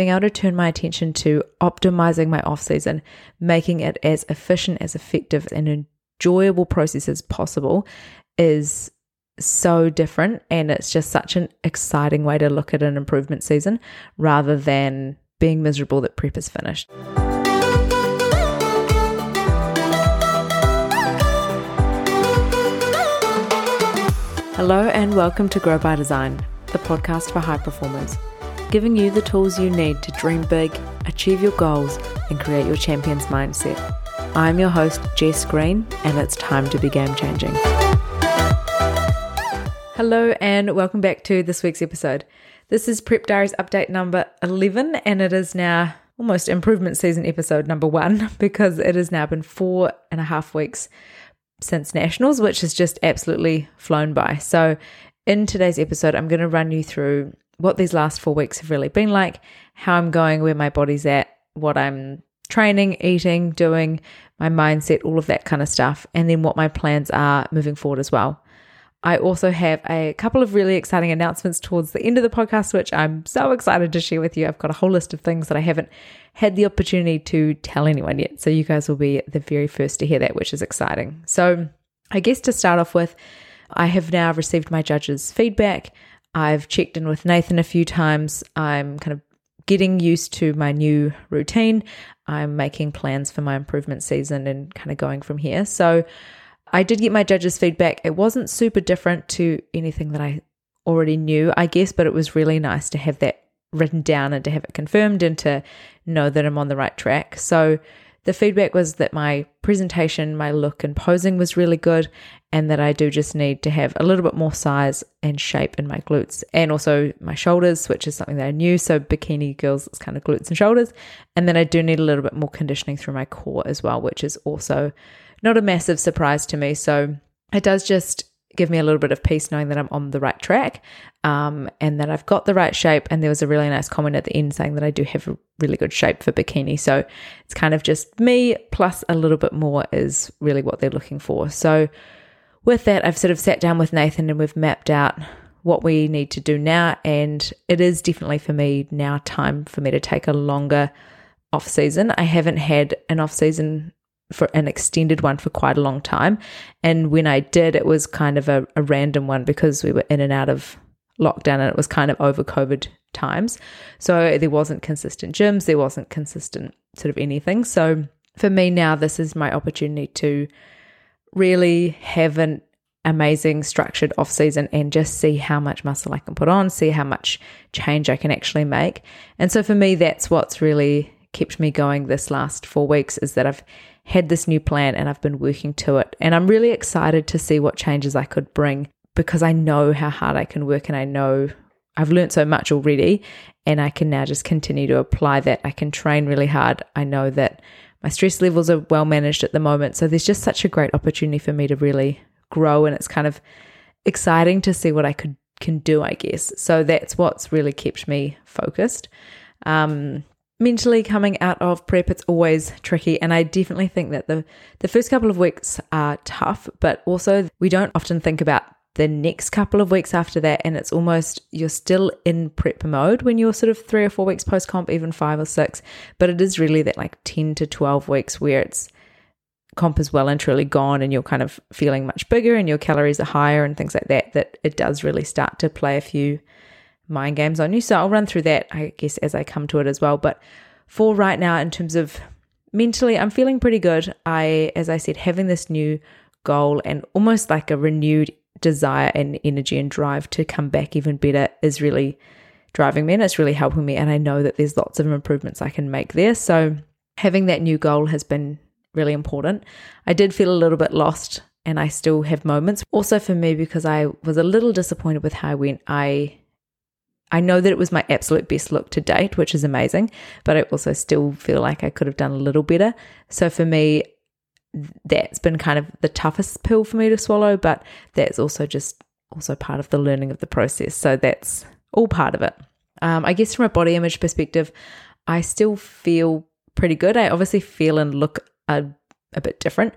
being able to turn my attention to optimizing my off season, making it as efficient, as effective, and enjoyable process as possible is so different. And it's just such an exciting way to look at an improvement season rather than being miserable that prep is finished. Hello, and welcome to Grow by Design, the podcast for high performers, giving you the tools you need to dream big, achieve your goals, and create your champion's mindset. I'm your host, Jess Green, and it's time to be game changing. Hello, and welcome back to this week's episode. This is Prep Diaries update number 11, and it is now almost improvement season episode number one because it has now been four and a half weeks since nationals, which has just absolutely flown by. So, in today's episode, I'm going to run you through what these last four weeks have really been like, how I'm going, where my body's at, what I'm training, eating, doing, my mindset, all of that kind of stuff, and then what my plans are moving forward as well. I also have a couple of really exciting announcements towards the end of the podcast, which I'm so excited to share with you. I've got a whole list of things that I haven't had the opportunity to tell anyone yet. So you guys will be the very first to hear that, which is exciting. So I guess to start off with, I have now received my judge's feedback. I've checked in with Nathan a few times. I'm kind of getting used to my new routine. I'm making plans for my improvement season and kind of going from here. So I did get my judge's feedback. It wasn't super different to anything that I already knew, I guess, but it was really nice to have that written down and to have it confirmed and to know that I'm on the right track. So the feedback was that my presentation, my look and posing was really good, and that I do just need to have a little bit more size and shape in my glutes and also my shoulders, which is something that I knew. So, bikini girls, it's kind of glutes and shoulders. And then I do need a little bit more conditioning through my core as well, which is also not a massive surprise to me. So it does just give me a little bit of peace knowing that I'm on the right track um, and that I've got the right shape. And there was a really nice comment at the end saying that I do have a really good shape for bikini. So it's kind of just me plus a little bit more is really what they're looking for. So with that, I've sort of sat down with Nathan and we've mapped out what we need to do now. And it is definitely for me now time for me to take a longer off season. I haven't had an off season for an extended one for quite a long time. And when I did, it was kind of a, a random one because we were in and out of lockdown and it was kind of over COVID times. So there wasn't consistent gyms, there wasn't consistent sort of anything. So for me now, this is my opportunity to really have an amazing structured off season and just see how much muscle I can put on, see how much change I can actually make. And so for me, that's what's really kept me going this last four weeks is that I've had this new plan and I've been working to it. And I'm really excited to see what changes I could bring because I know how hard I can work and I know I've learned so much already and I can now just continue to apply that. I can train really hard. I know that my stress levels are well managed at the moment. So there's just such a great opportunity for me to really grow and it's kind of exciting to see what I could can do, I guess. So that's what's really kept me focused. Um, mentally coming out of prep it's always tricky and i definitely think that the the first couple of weeks are tough but also we don't often think about the next couple of weeks after that and it's almost you're still in prep mode when you're sort of 3 or 4 weeks post comp even 5 or 6 but it is really that like 10 to 12 weeks where it's comp is well and truly gone and you're kind of feeling much bigger and your calories are higher and things like that that it does really start to play a few mind games on you. So I'll run through that, I guess, as I come to it as well. But for right now, in terms of mentally, I'm feeling pretty good. I, as I said, having this new goal and almost like a renewed desire and energy and drive to come back even better is really driving me and it's really helping me. And I know that there's lots of improvements I can make there. So having that new goal has been really important. I did feel a little bit lost and I still have moments. Also for me, because I was a little disappointed with how I went, I I know that it was my absolute best look to date, which is amazing, but I also still feel like I could have done a little better. So for me, that's been kind of the toughest pill for me to swallow, but that's also just also part of the learning of the process. So that's all part of it. Um, I guess from a body image perspective, I still feel pretty good. I obviously feel and look a, a bit different.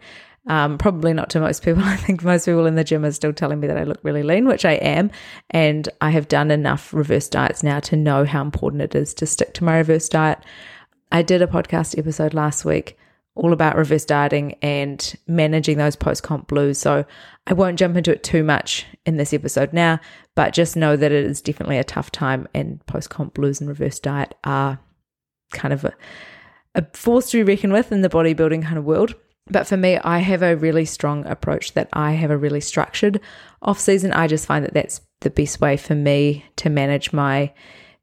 Um, probably not to most people. I think most people in the gym are still telling me that I look really lean, which I am. And I have done enough reverse diets now to know how important it is to stick to my reverse diet. I did a podcast episode last week all about reverse dieting and managing those post comp blues. So I won't jump into it too much in this episode now, but just know that it is definitely a tough time and post comp blues and reverse diet are kind of a, a force to be reckoned with in the bodybuilding kind of world. But for me, I have a really strong approach that I have a really structured off season. I just find that that's the best way for me to manage my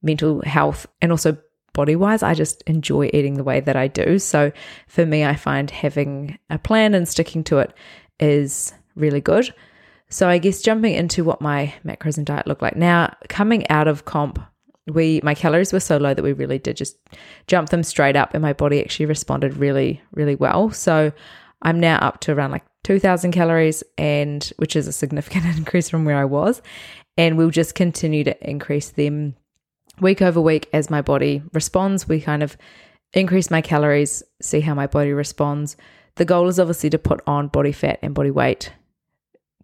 mental health and also body wise. I just enjoy eating the way that I do. So for me, I find having a plan and sticking to it is really good. So I guess jumping into what my macros and diet look like now, coming out of comp, we my calories were so low that we really did just jump them straight up, and my body actually responded really, really well. So I'm now up to around like 2,000 calories, and which is a significant increase from where I was, and we'll just continue to increase them week over week as my body responds. We kind of increase my calories, see how my body responds. The goal is obviously to put on body fat and body weight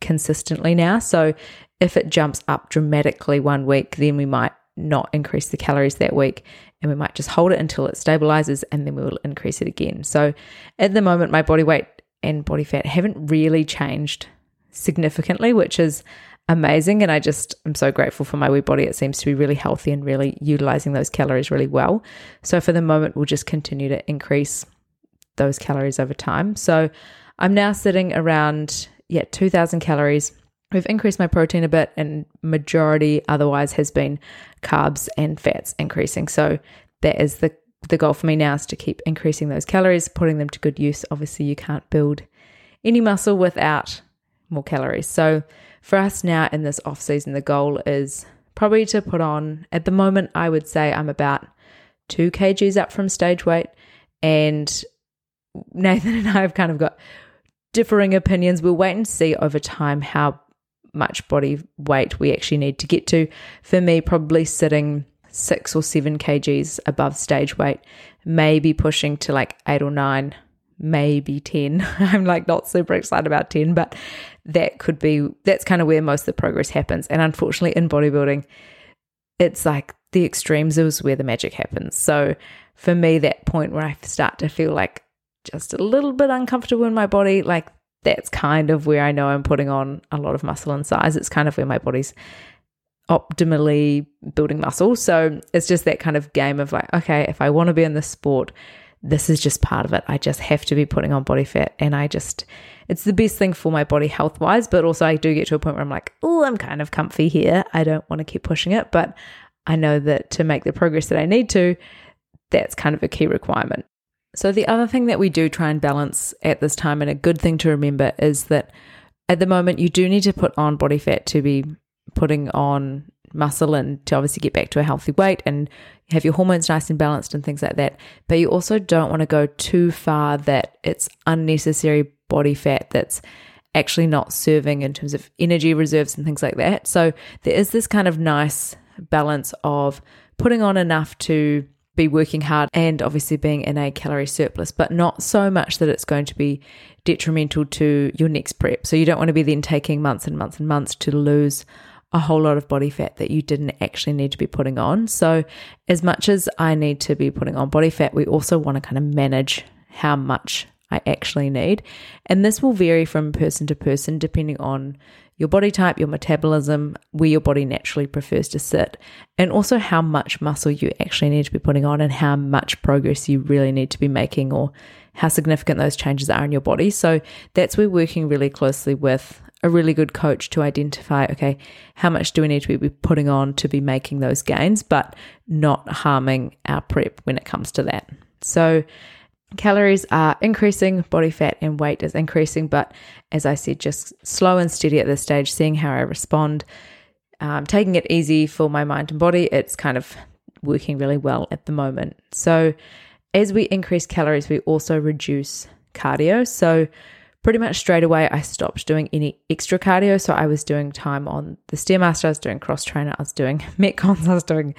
consistently now. So if it jumps up dramatically one week, then we might not increase the calories that week and we might just hold it until it stabilizes and then we will increase it again. So at the moment, my body weight and body fat haven't really changed significantly, which is amazing. And I just am so grateful for my wee body. It seems to be really healthy and really utilizing those calories really well. So for the moment, we'll just continue to increase those calories over time. So I'm now sitting around yeah, 2000 calories. We've increased my protein a bit, and majority otherwise has been carbs and fats increasing. So that is the the goal for me now is to keep increasing those calories, putting them to good use. Obviously, you can't build any muscle without more calories. So for us now in this off season, the goal is probably to put on. At the moment, I would say I'm about two kgs up from stage weight, and Nathan and I have kind of got differing opinions. We'll wait and see over time how much body weight we actually need to get to. For me, probably sitting six or seven kgs above stage weight, maybe pushing to like eight or nine, maybe 10. I'm like not super excited about 10, but that could be, that's kind of where most of the progress happens. And unfortunately, in bodybuilding, it's like the extremes is where the magic happens. So for me, that point where I start to feel like just a little bit uncomfortable in my body, like that's kind of where I know I'm putting on a lot of muscle and size. It's kind of where my body's optimally building muscle. So it's just that kind of game of like, okay, if I want to be in this sport, this is just part of it. I just have to be putting on body fat. And I just, it's the best thing for my body health wise. But also, I do get to a point where I'm like, oh, I'm kind of comfy here. I don't want to keep pushing it. But I know that to make the progress that I need to, that's kind of a key requirement. So, the other thing that we do try and balance at this time, and a good thing to remember, is that at the moment you do need to put on body fat to be putting on muscle and to obviously get back to a healthy weight and have your hormones nice and balanced and things like that. But you also don't want to go too far that it's unnecessary body fat that's actually not serving in terms of energy reserves and things like that. So there is this kind of nice balance of putting on enough to be working hard and obviously being in a calorie surplus, but not so much that it's going to be detrimental to your next prep. So you don't want to be then taking months and months and months to lose a whole lot of body fat that you didn't actually need to be putting on. So, as much as I need to be putting on body fat, we also want to kind of manage how much I actually need. And this will vary from person to person depending on your body type, your metabolism, where your body naturally prefers to sit, and also how much muscle you actually need to be putting on and how much progress you really need to be making or how significant those changes are in your body. So that's where working really closely with a really good coach to identify okay, how much do we need to be putting on to be making those gains, but not harming our prep when it comes to that. So Calories are increasing, body fat and weight is increasing, but as I said, just slow and steady at this stage, seeing how I respond, um, taking it easy for my mind and body. It's kind of working really well at the moment. So, as we increase calories, we also reduce cardio. So, pretty much straight away, I stopped doing any extra cardio. So, I was doing time on the Stairmaster, I was doing cross trainer, I was doing Metcons, I was doing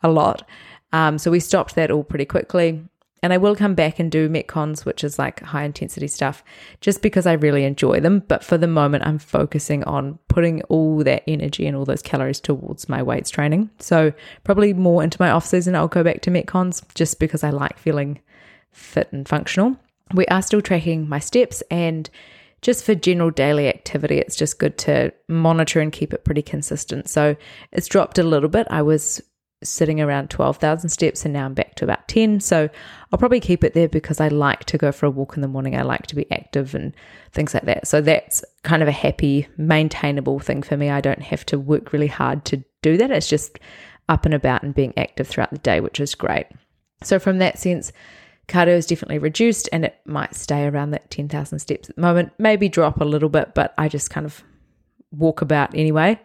a lot. Um, so, we stopped that all pretty quickly And I will come back and do Metcons, which is like high intensity stuff, just because I really enjoy them. But for the moment, I'm focusing on putting all that energy and all those calories towards my weights training. So, probably more into my off season, I'll go back to Metcons just because I like feeling fit and functional. We are still tracking my steps and just for general daily activity, it's just good to monitor and keep it pretty consistent. So it's dropped a little bit. I was sitting around 12,000 steps and now I'm back to about 10. So I'll probably keep it there because I like to go for a walk in the morning. I like to be active and things like that. So that's kind of a happy, maintainable thing for me. I don't have to work really hard to do that. It's just up and about and being active throughout the day, which is great. So from that sense, cardio is definitely reduced and it might stay around that 10,000 steps at the moment, maybe drop a little bit, but I just kind of walk about anyway.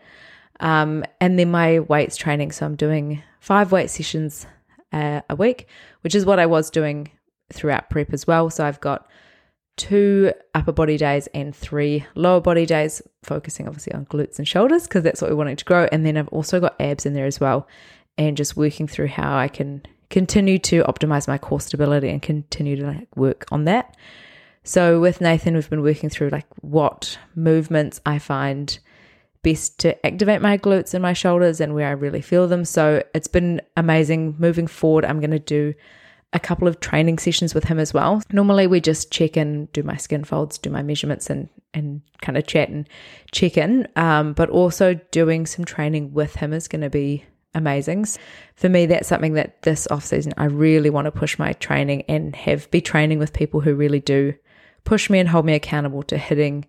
Um, and then my weights training. So I'm doing five weight sessions uh, a week, which is what I was doing throughout prep as well. So I've got two upper body days and three lower body days, focusing obviously on glutes and shoulders because that's what we're wanting to grow. And then I've also got abs in there as well, and just working through how I can continue to optimize my core stability and continue to like work on that. So with Nathan, we've been working through like what movements I find best to activate my glutes and my shoulders and where I really feel them. So it's been amazing. Moving forward, I'm going to do a couple of training sessions with him as well. Normally we just check in, do my skin folds, do my measurements and and kind of chat and check in. Um, but also doing some training with him is going to be amazing. For me, that's something that this off season I really want to push my training and have be training with people who really do push me and hold me accountable to hitting,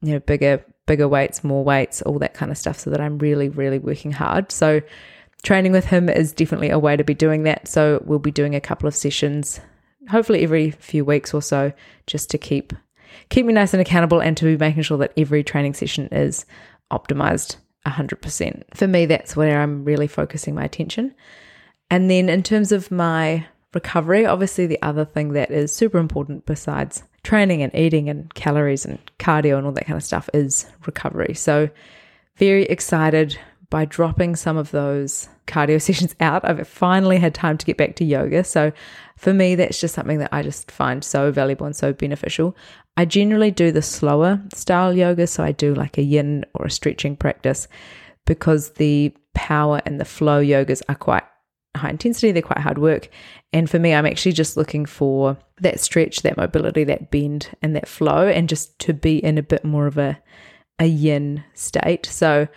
you know, bigger bigger weights, more weights, all that kind of stuff, so that I'm really really working hard. So training with him is definitely a way to be doing that. So we'll be doing a couple of sessions, hopefully every few weeks or so, just to keep keep me nice and accountable and to be making sure that every training session is optimized 100%. For me, that's where I'm really focusing my attention. And then in terms of my recovery, obviously, the other thing that is super important besides training and eating and calories and cardio and all that kind of stuff is recovery. So, very excited by dropping some of those cardio sessions out. I've finally had time to get back to yoga. So, for me, that's just something that I just find so valuable and so beneficial. I generally do the slower style yoga, so I do like a yin or a stretching practice because the power and the flow yogas are quite high intensity, they're quite hard work. And for me, I'm actually just looking for that stretch, that mobility, that bend, and that flow, and just to be in a bit more of a, a yin state. So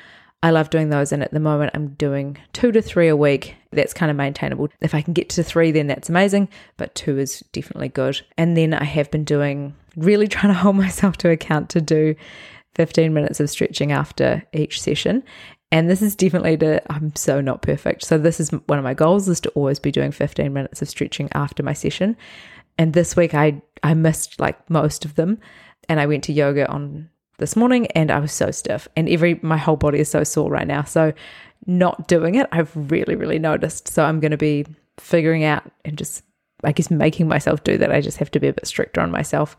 I love doing those. And at the moment, I'm doing two to three a week. That's kind of maintainable. If I can get to three, then that's amazing, but two is definitely good. And then I have been doing really trying to hold myself to account to do 15 minutes of stretching after each session. And this is definitely to, I'm so not perfect. So, this is one of my goals is to always be doing 15 minutes of stretching after my session. And this week I, I missed like most of them. And I went to yoga on this morning and I was so stiff and every, my whole body is so sore right now. So, not doing it, I've really, really noticed. So, I'm going to be figuring out and just, I guess, making myself do that. I just have to be a bit stricter on myself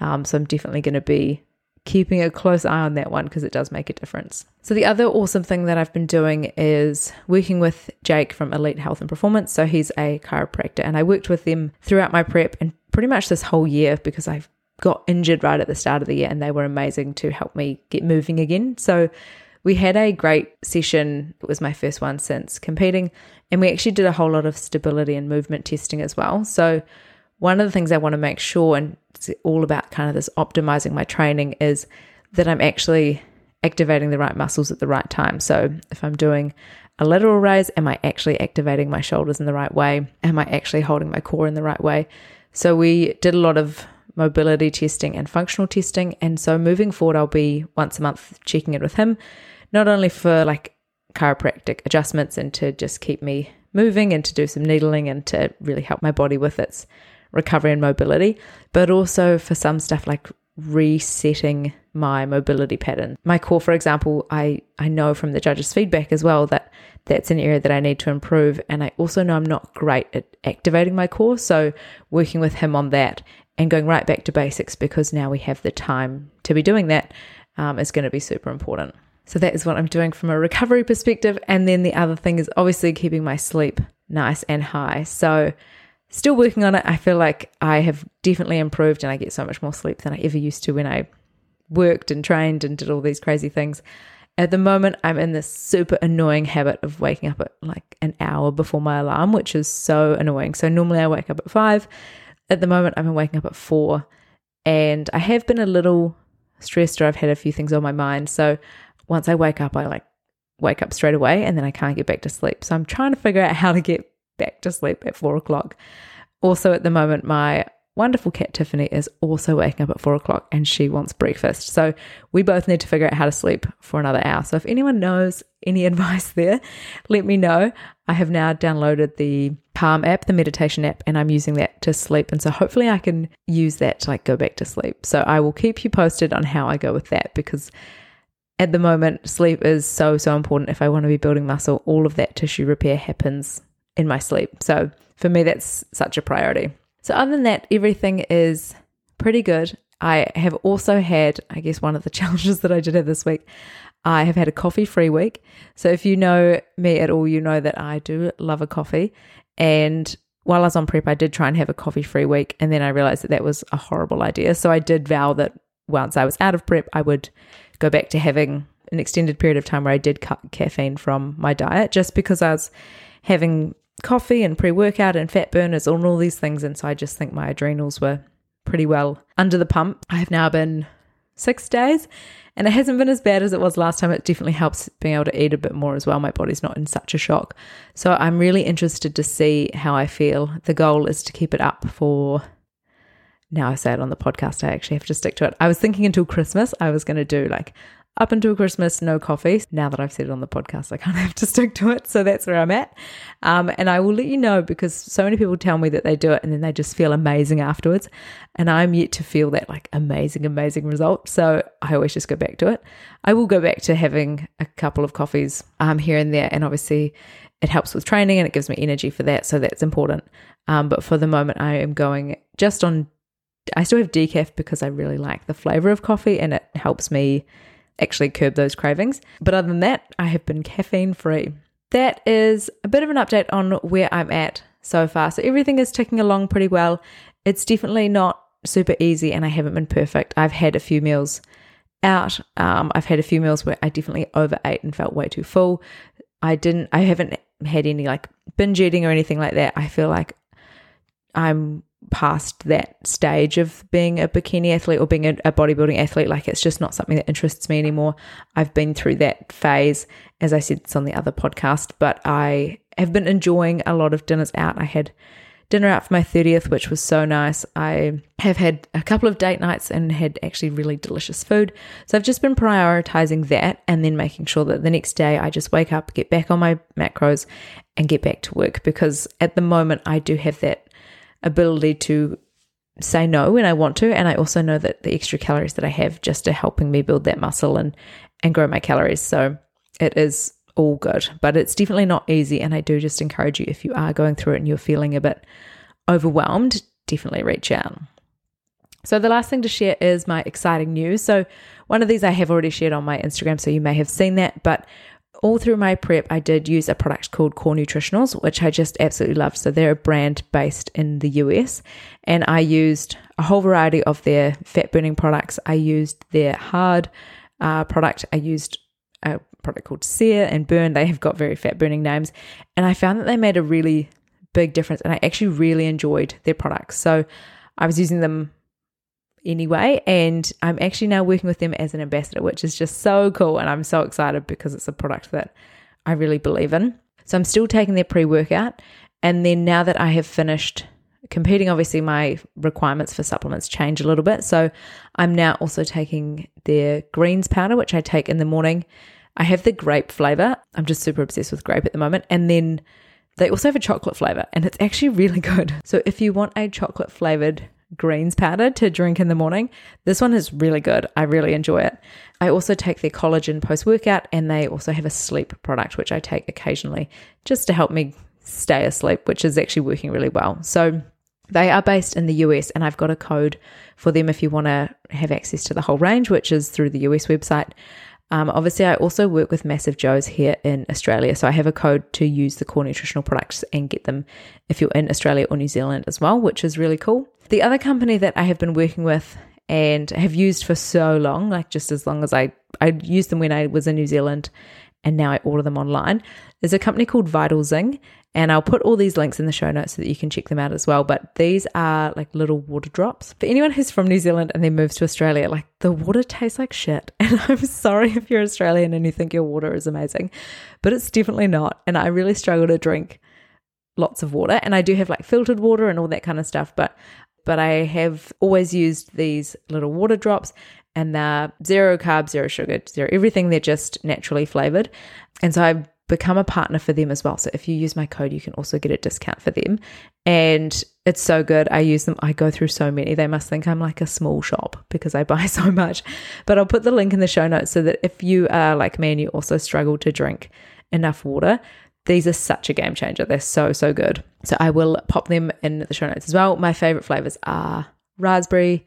um, so I'm definitely going to be keeping a close eye on that one because it does make a difference. So, the other awesome thing that I've been doing is working with Jake from Elite Health and Performance. So, he's a chiropractor, and I worked with them throughout my prep and pretty much this whole year because I got injured right at the start of the year, and they were amazing to help me get moving again. So, we had a great session. It was my first one since competing, and we actually did a whole lot of stability and movement testing as well. So, one of the things I want to make sure, and it's all about kind of this optimizing my training, is that I'm actually activating the right muscles at the right time. So if I'm doing a lateral raise, am I actually activating my shoulders in the right way? Am I actually holding my core in the right way? So we did a lot of mobility testing and functional testing. And so moving forward, I'll be once a month checking in with him, not only for like chiropractic adjustments and to just keep me moving and to do some needling and to really help my body with its recovery and mobility, but also for some stuff like resetting my mobility pattern. My core, for example, I, I know from the judges' feedback as well that that's an area that I need to improve. And I also know I'm not great at activating my core. So working with him on that and going right back to basics because now we have the time to be doing that um, is going to be super important. So that is what I'm doing from a recovery perspective. And then the other thing is obviously keeping my sleep nice and high. So still working on it. I feel like I have definitely improved and I get so much more sleep than I ever used to when I worked and trained and did all these crazy things. At the moment, I'm in this super annoying habit of waking up at like an hour before my alarm, which is so annoying. So normally I wake up at five. At the moment, I've been waking up at four. And I have been a little stressed or I've had a few things on my mind. So once I wake up, I like wake up straight away and then I can't get back to sleep. So I'm trying to figure out how to get back to sleep at four o'clock. Also, at the moment, my wonderful cat Tiffany is also waking up at four o'clock and she wants breakfast. So we both need to figure out how to sleep for another hour. So if anyone knows any advice there, let me know. I have now downloaded the Calm app, the meditation app, and I'm using that to sleep. And so hopefully I can use that to like go back to sleep. So I will keep you posted on how I go with that because at the moment sleep is so so important if I want to be building muscle. All of that tissue repair happens in my sleep. So for me that's such a priority. So, other than that, everything is pretty good. I have also had, I guess, one of the challenges that I did have this week. I have had a coffee free week. So, if you know me at all, you know that I do love a coffee. And while I was on prep, I did try and have a coffee free week. And then I realized that that was a horrible idea. So, I did vow that once I was out of prep, I would go back to having an extended period of time where I did cut caffeine from my diet just because I was having coffee and pre workout and fat burners and all these things. And so I just think my adrenals were pretty well under the pump. I have now been six days and it hasn't been as bad as it was last time. It definitely helps being able to eat a bit more as well. My body's not in such a shock. So I'm really interested to see how I feel. The goal is to keep it up for. Now I say it on the podcast, I actually have to stick to it. I was thinking until Christmas, I was going to do like up until Christmas, no coffee. Now that I've said it on the podcast, I kind of have to stick to it. So that's where I'm at. Um, and I will let you know because so many people tell me that they do it and then they just feel amazing afterwards. And I'm yet to feel that like amazing, amazing result. So I always just go back to it. I will go back to having a couple of coffees um, here and there. And obviously, it helps with training and it gives me energy for that. So that's important. Um, but for the moment, I am going just on. I still have decaf because I really like the flavor of coffee and it helps me actually curb those cravings. But other than that, I have been caffeine free. That is a bit of an update on where I'm at so far. So everything is ticking along pretty well. It's definitely not super easy and I haven't been perfect. I've had a few meals out. Um, I've had a few meals where I definitely overate and felt way too full. I didn't, I haven't had any like binge eating or anything like that. I feel like I'm past that stage of being a bikini athlete or being a, a, bodybuilding athlete. Like it's just not something that interests me anymore. I've been through that phase, as I said, it's on the other podcast, but I have been enjoying a lot of dinners out. I had dinner out for my 30th, which was so nice. I have had a couple of date nights and had actually really delicious food. So I've just been prioritizing that and then making sure that the next day I just wake up, get back on my macros, and get back to work because at the moment I do have that ability to say no when I want to. And I also know that the extra calories that I have just are helping me build that muscle and, and grow my calories. So it is all good, but it's definitely not easy. And I do just encourage you if you are going through it and you're feeling a bit overwhelmed, definitely reach out. So, the last thing to share is my exciting news. So, one of these I have already shared on my Instagram, so you may have seen that. But all through my prep, I did use a product called Core Nutritionals, which I just absolutely love. So they're a brand based in the US, and I used a whole variety of their fat burning products. I used their hard uh, product. I used a product called Sear and Burn. They have got very fat burning names, and I found that they made a really big difference. And I actually really enjoyed their products. So I was using them anyway. And I'm actually now working with them as an ambassador, which is just so cool. And I'm so excited because it's a product that I really believe in. So I'm still taking their pre workout. And then now that I have finished competing, obviously my requirements for supplements change a little bit. So I'm now also taking their greens powder, which I take in the morning. I have the grape flavor. I'm just super obsessed with grape at the moment. And then they also have a chocolate flavor, and it's actually really good. So if you want a chocolate flavored greens powder to drink in the morning. This one is really good. I really enjoy it. I also take their collagen post workout, and they also have a sleep product, which I take occasionally just to help me stay asleep, which is actually working really well. So they are based in the US, and I've got a code for them if you want to have access to the whole range, which is through the US website. Um, obviously, I also work with Massive Joe's here in Australia. So I have a code to use the core nutritional products and get them if you're in Australia or New Zealand as well, which is really cool. The other company that I have been working with and have used for so long, like just as long as I, I used them when I was in New Zealand and now I order them online. There's a company called Vital Zing, and I'll put all these links in the show notes so that you can check them out as well. But these are like little water drops. For anyone who's from New Zealand and then moves to Australia, like the water tastes like shit. And I'm sorry if you're Australian and you think your water is amazing, but it's definitely not. And I really struggle to drink lots of water. And I do have like filtered water and all that kind of stuff, but but I have always used these little water drops and they're zero carbs, zero sugar, zero everything. They're just naturally flavored. And so I've become a partner for them as well. So if you use my code, you can also get a discount for them. And it's so good. I use them. I go through so many. They must think I'm like a small shop because I buy so much. But I'll put the link in the show notes so that if you are like me and you also struggle to drink enough water, these are such a game changer. They're so, so good. So I will pop them in the show notes as well. My favorite flavors are raspberry,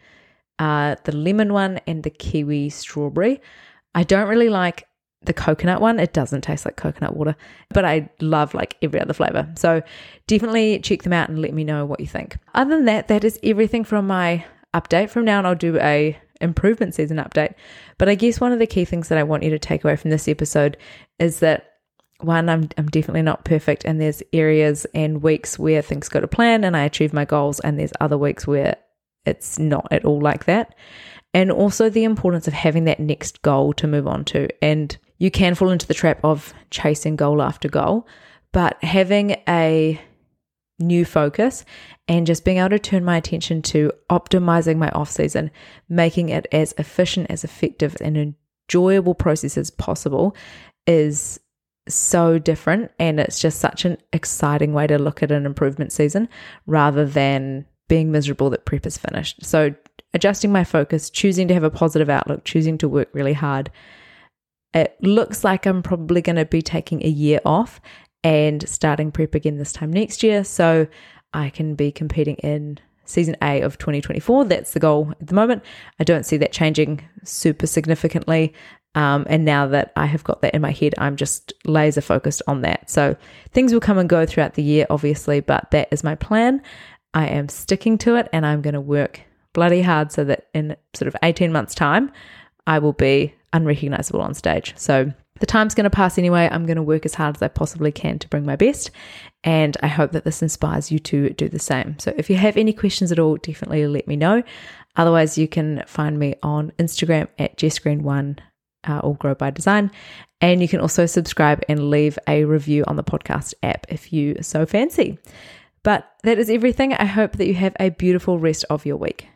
uh, the lemon one, and the kiwi strawberry. I don't really like the coconut one. It doesn't taste like coconut water, but I love like every other flavor. So definitely check them out and let me know what you think. Other than that, that is everything from my update. From now on, I'll do a improvement season update. But I guess one of the key things that I want you to take away from this episode is that one, I'm, I'm definitely not perfect, and there's areas and weeks where things go to plan and I achieve my goals, and there's other weeks where it's not at all like that. And also the importance of having that next goal to move on to. And you can fall into the trap of chasing goal after goal, but having a new focus and just being able to turn my attention to optimizing my off season, making it as efficient, as effective, and enjoyable process as possible is so different and it's just such an exciting way to look at an improvement season rather than being miserable that prep is finished. So adjusting my focus, choosing to have a positive outlook, choosing to work really hard. It looks like I'm probably going to be taking a year off and starting prep again this time next year so I can be competing in season A of 2024. That's the goal at the moment. I don't see that changing super significantly. Um, and now that I have got that in my head, I'm just laser focused on that. So things will come and go throughout the year, obviously, but that is my plan. I am sticking to it and I'm going to work bloody hard so that in sort of 18 months' time, I will be unrecognizable on stage. So the time's going to pass anyway. I'm going to work as hard as I possibly can to bring my best. And I hope that this inspires you to do the same. So if you have any questions at all, definitely let me know. Otherwise, you can find me on Instagram at jessgreen1 uh, or Grow by Design. And you can also subscribe and leave a review on the podcast app if you so fancy. But that is everything. I hope that you have a beautiful rest of your week.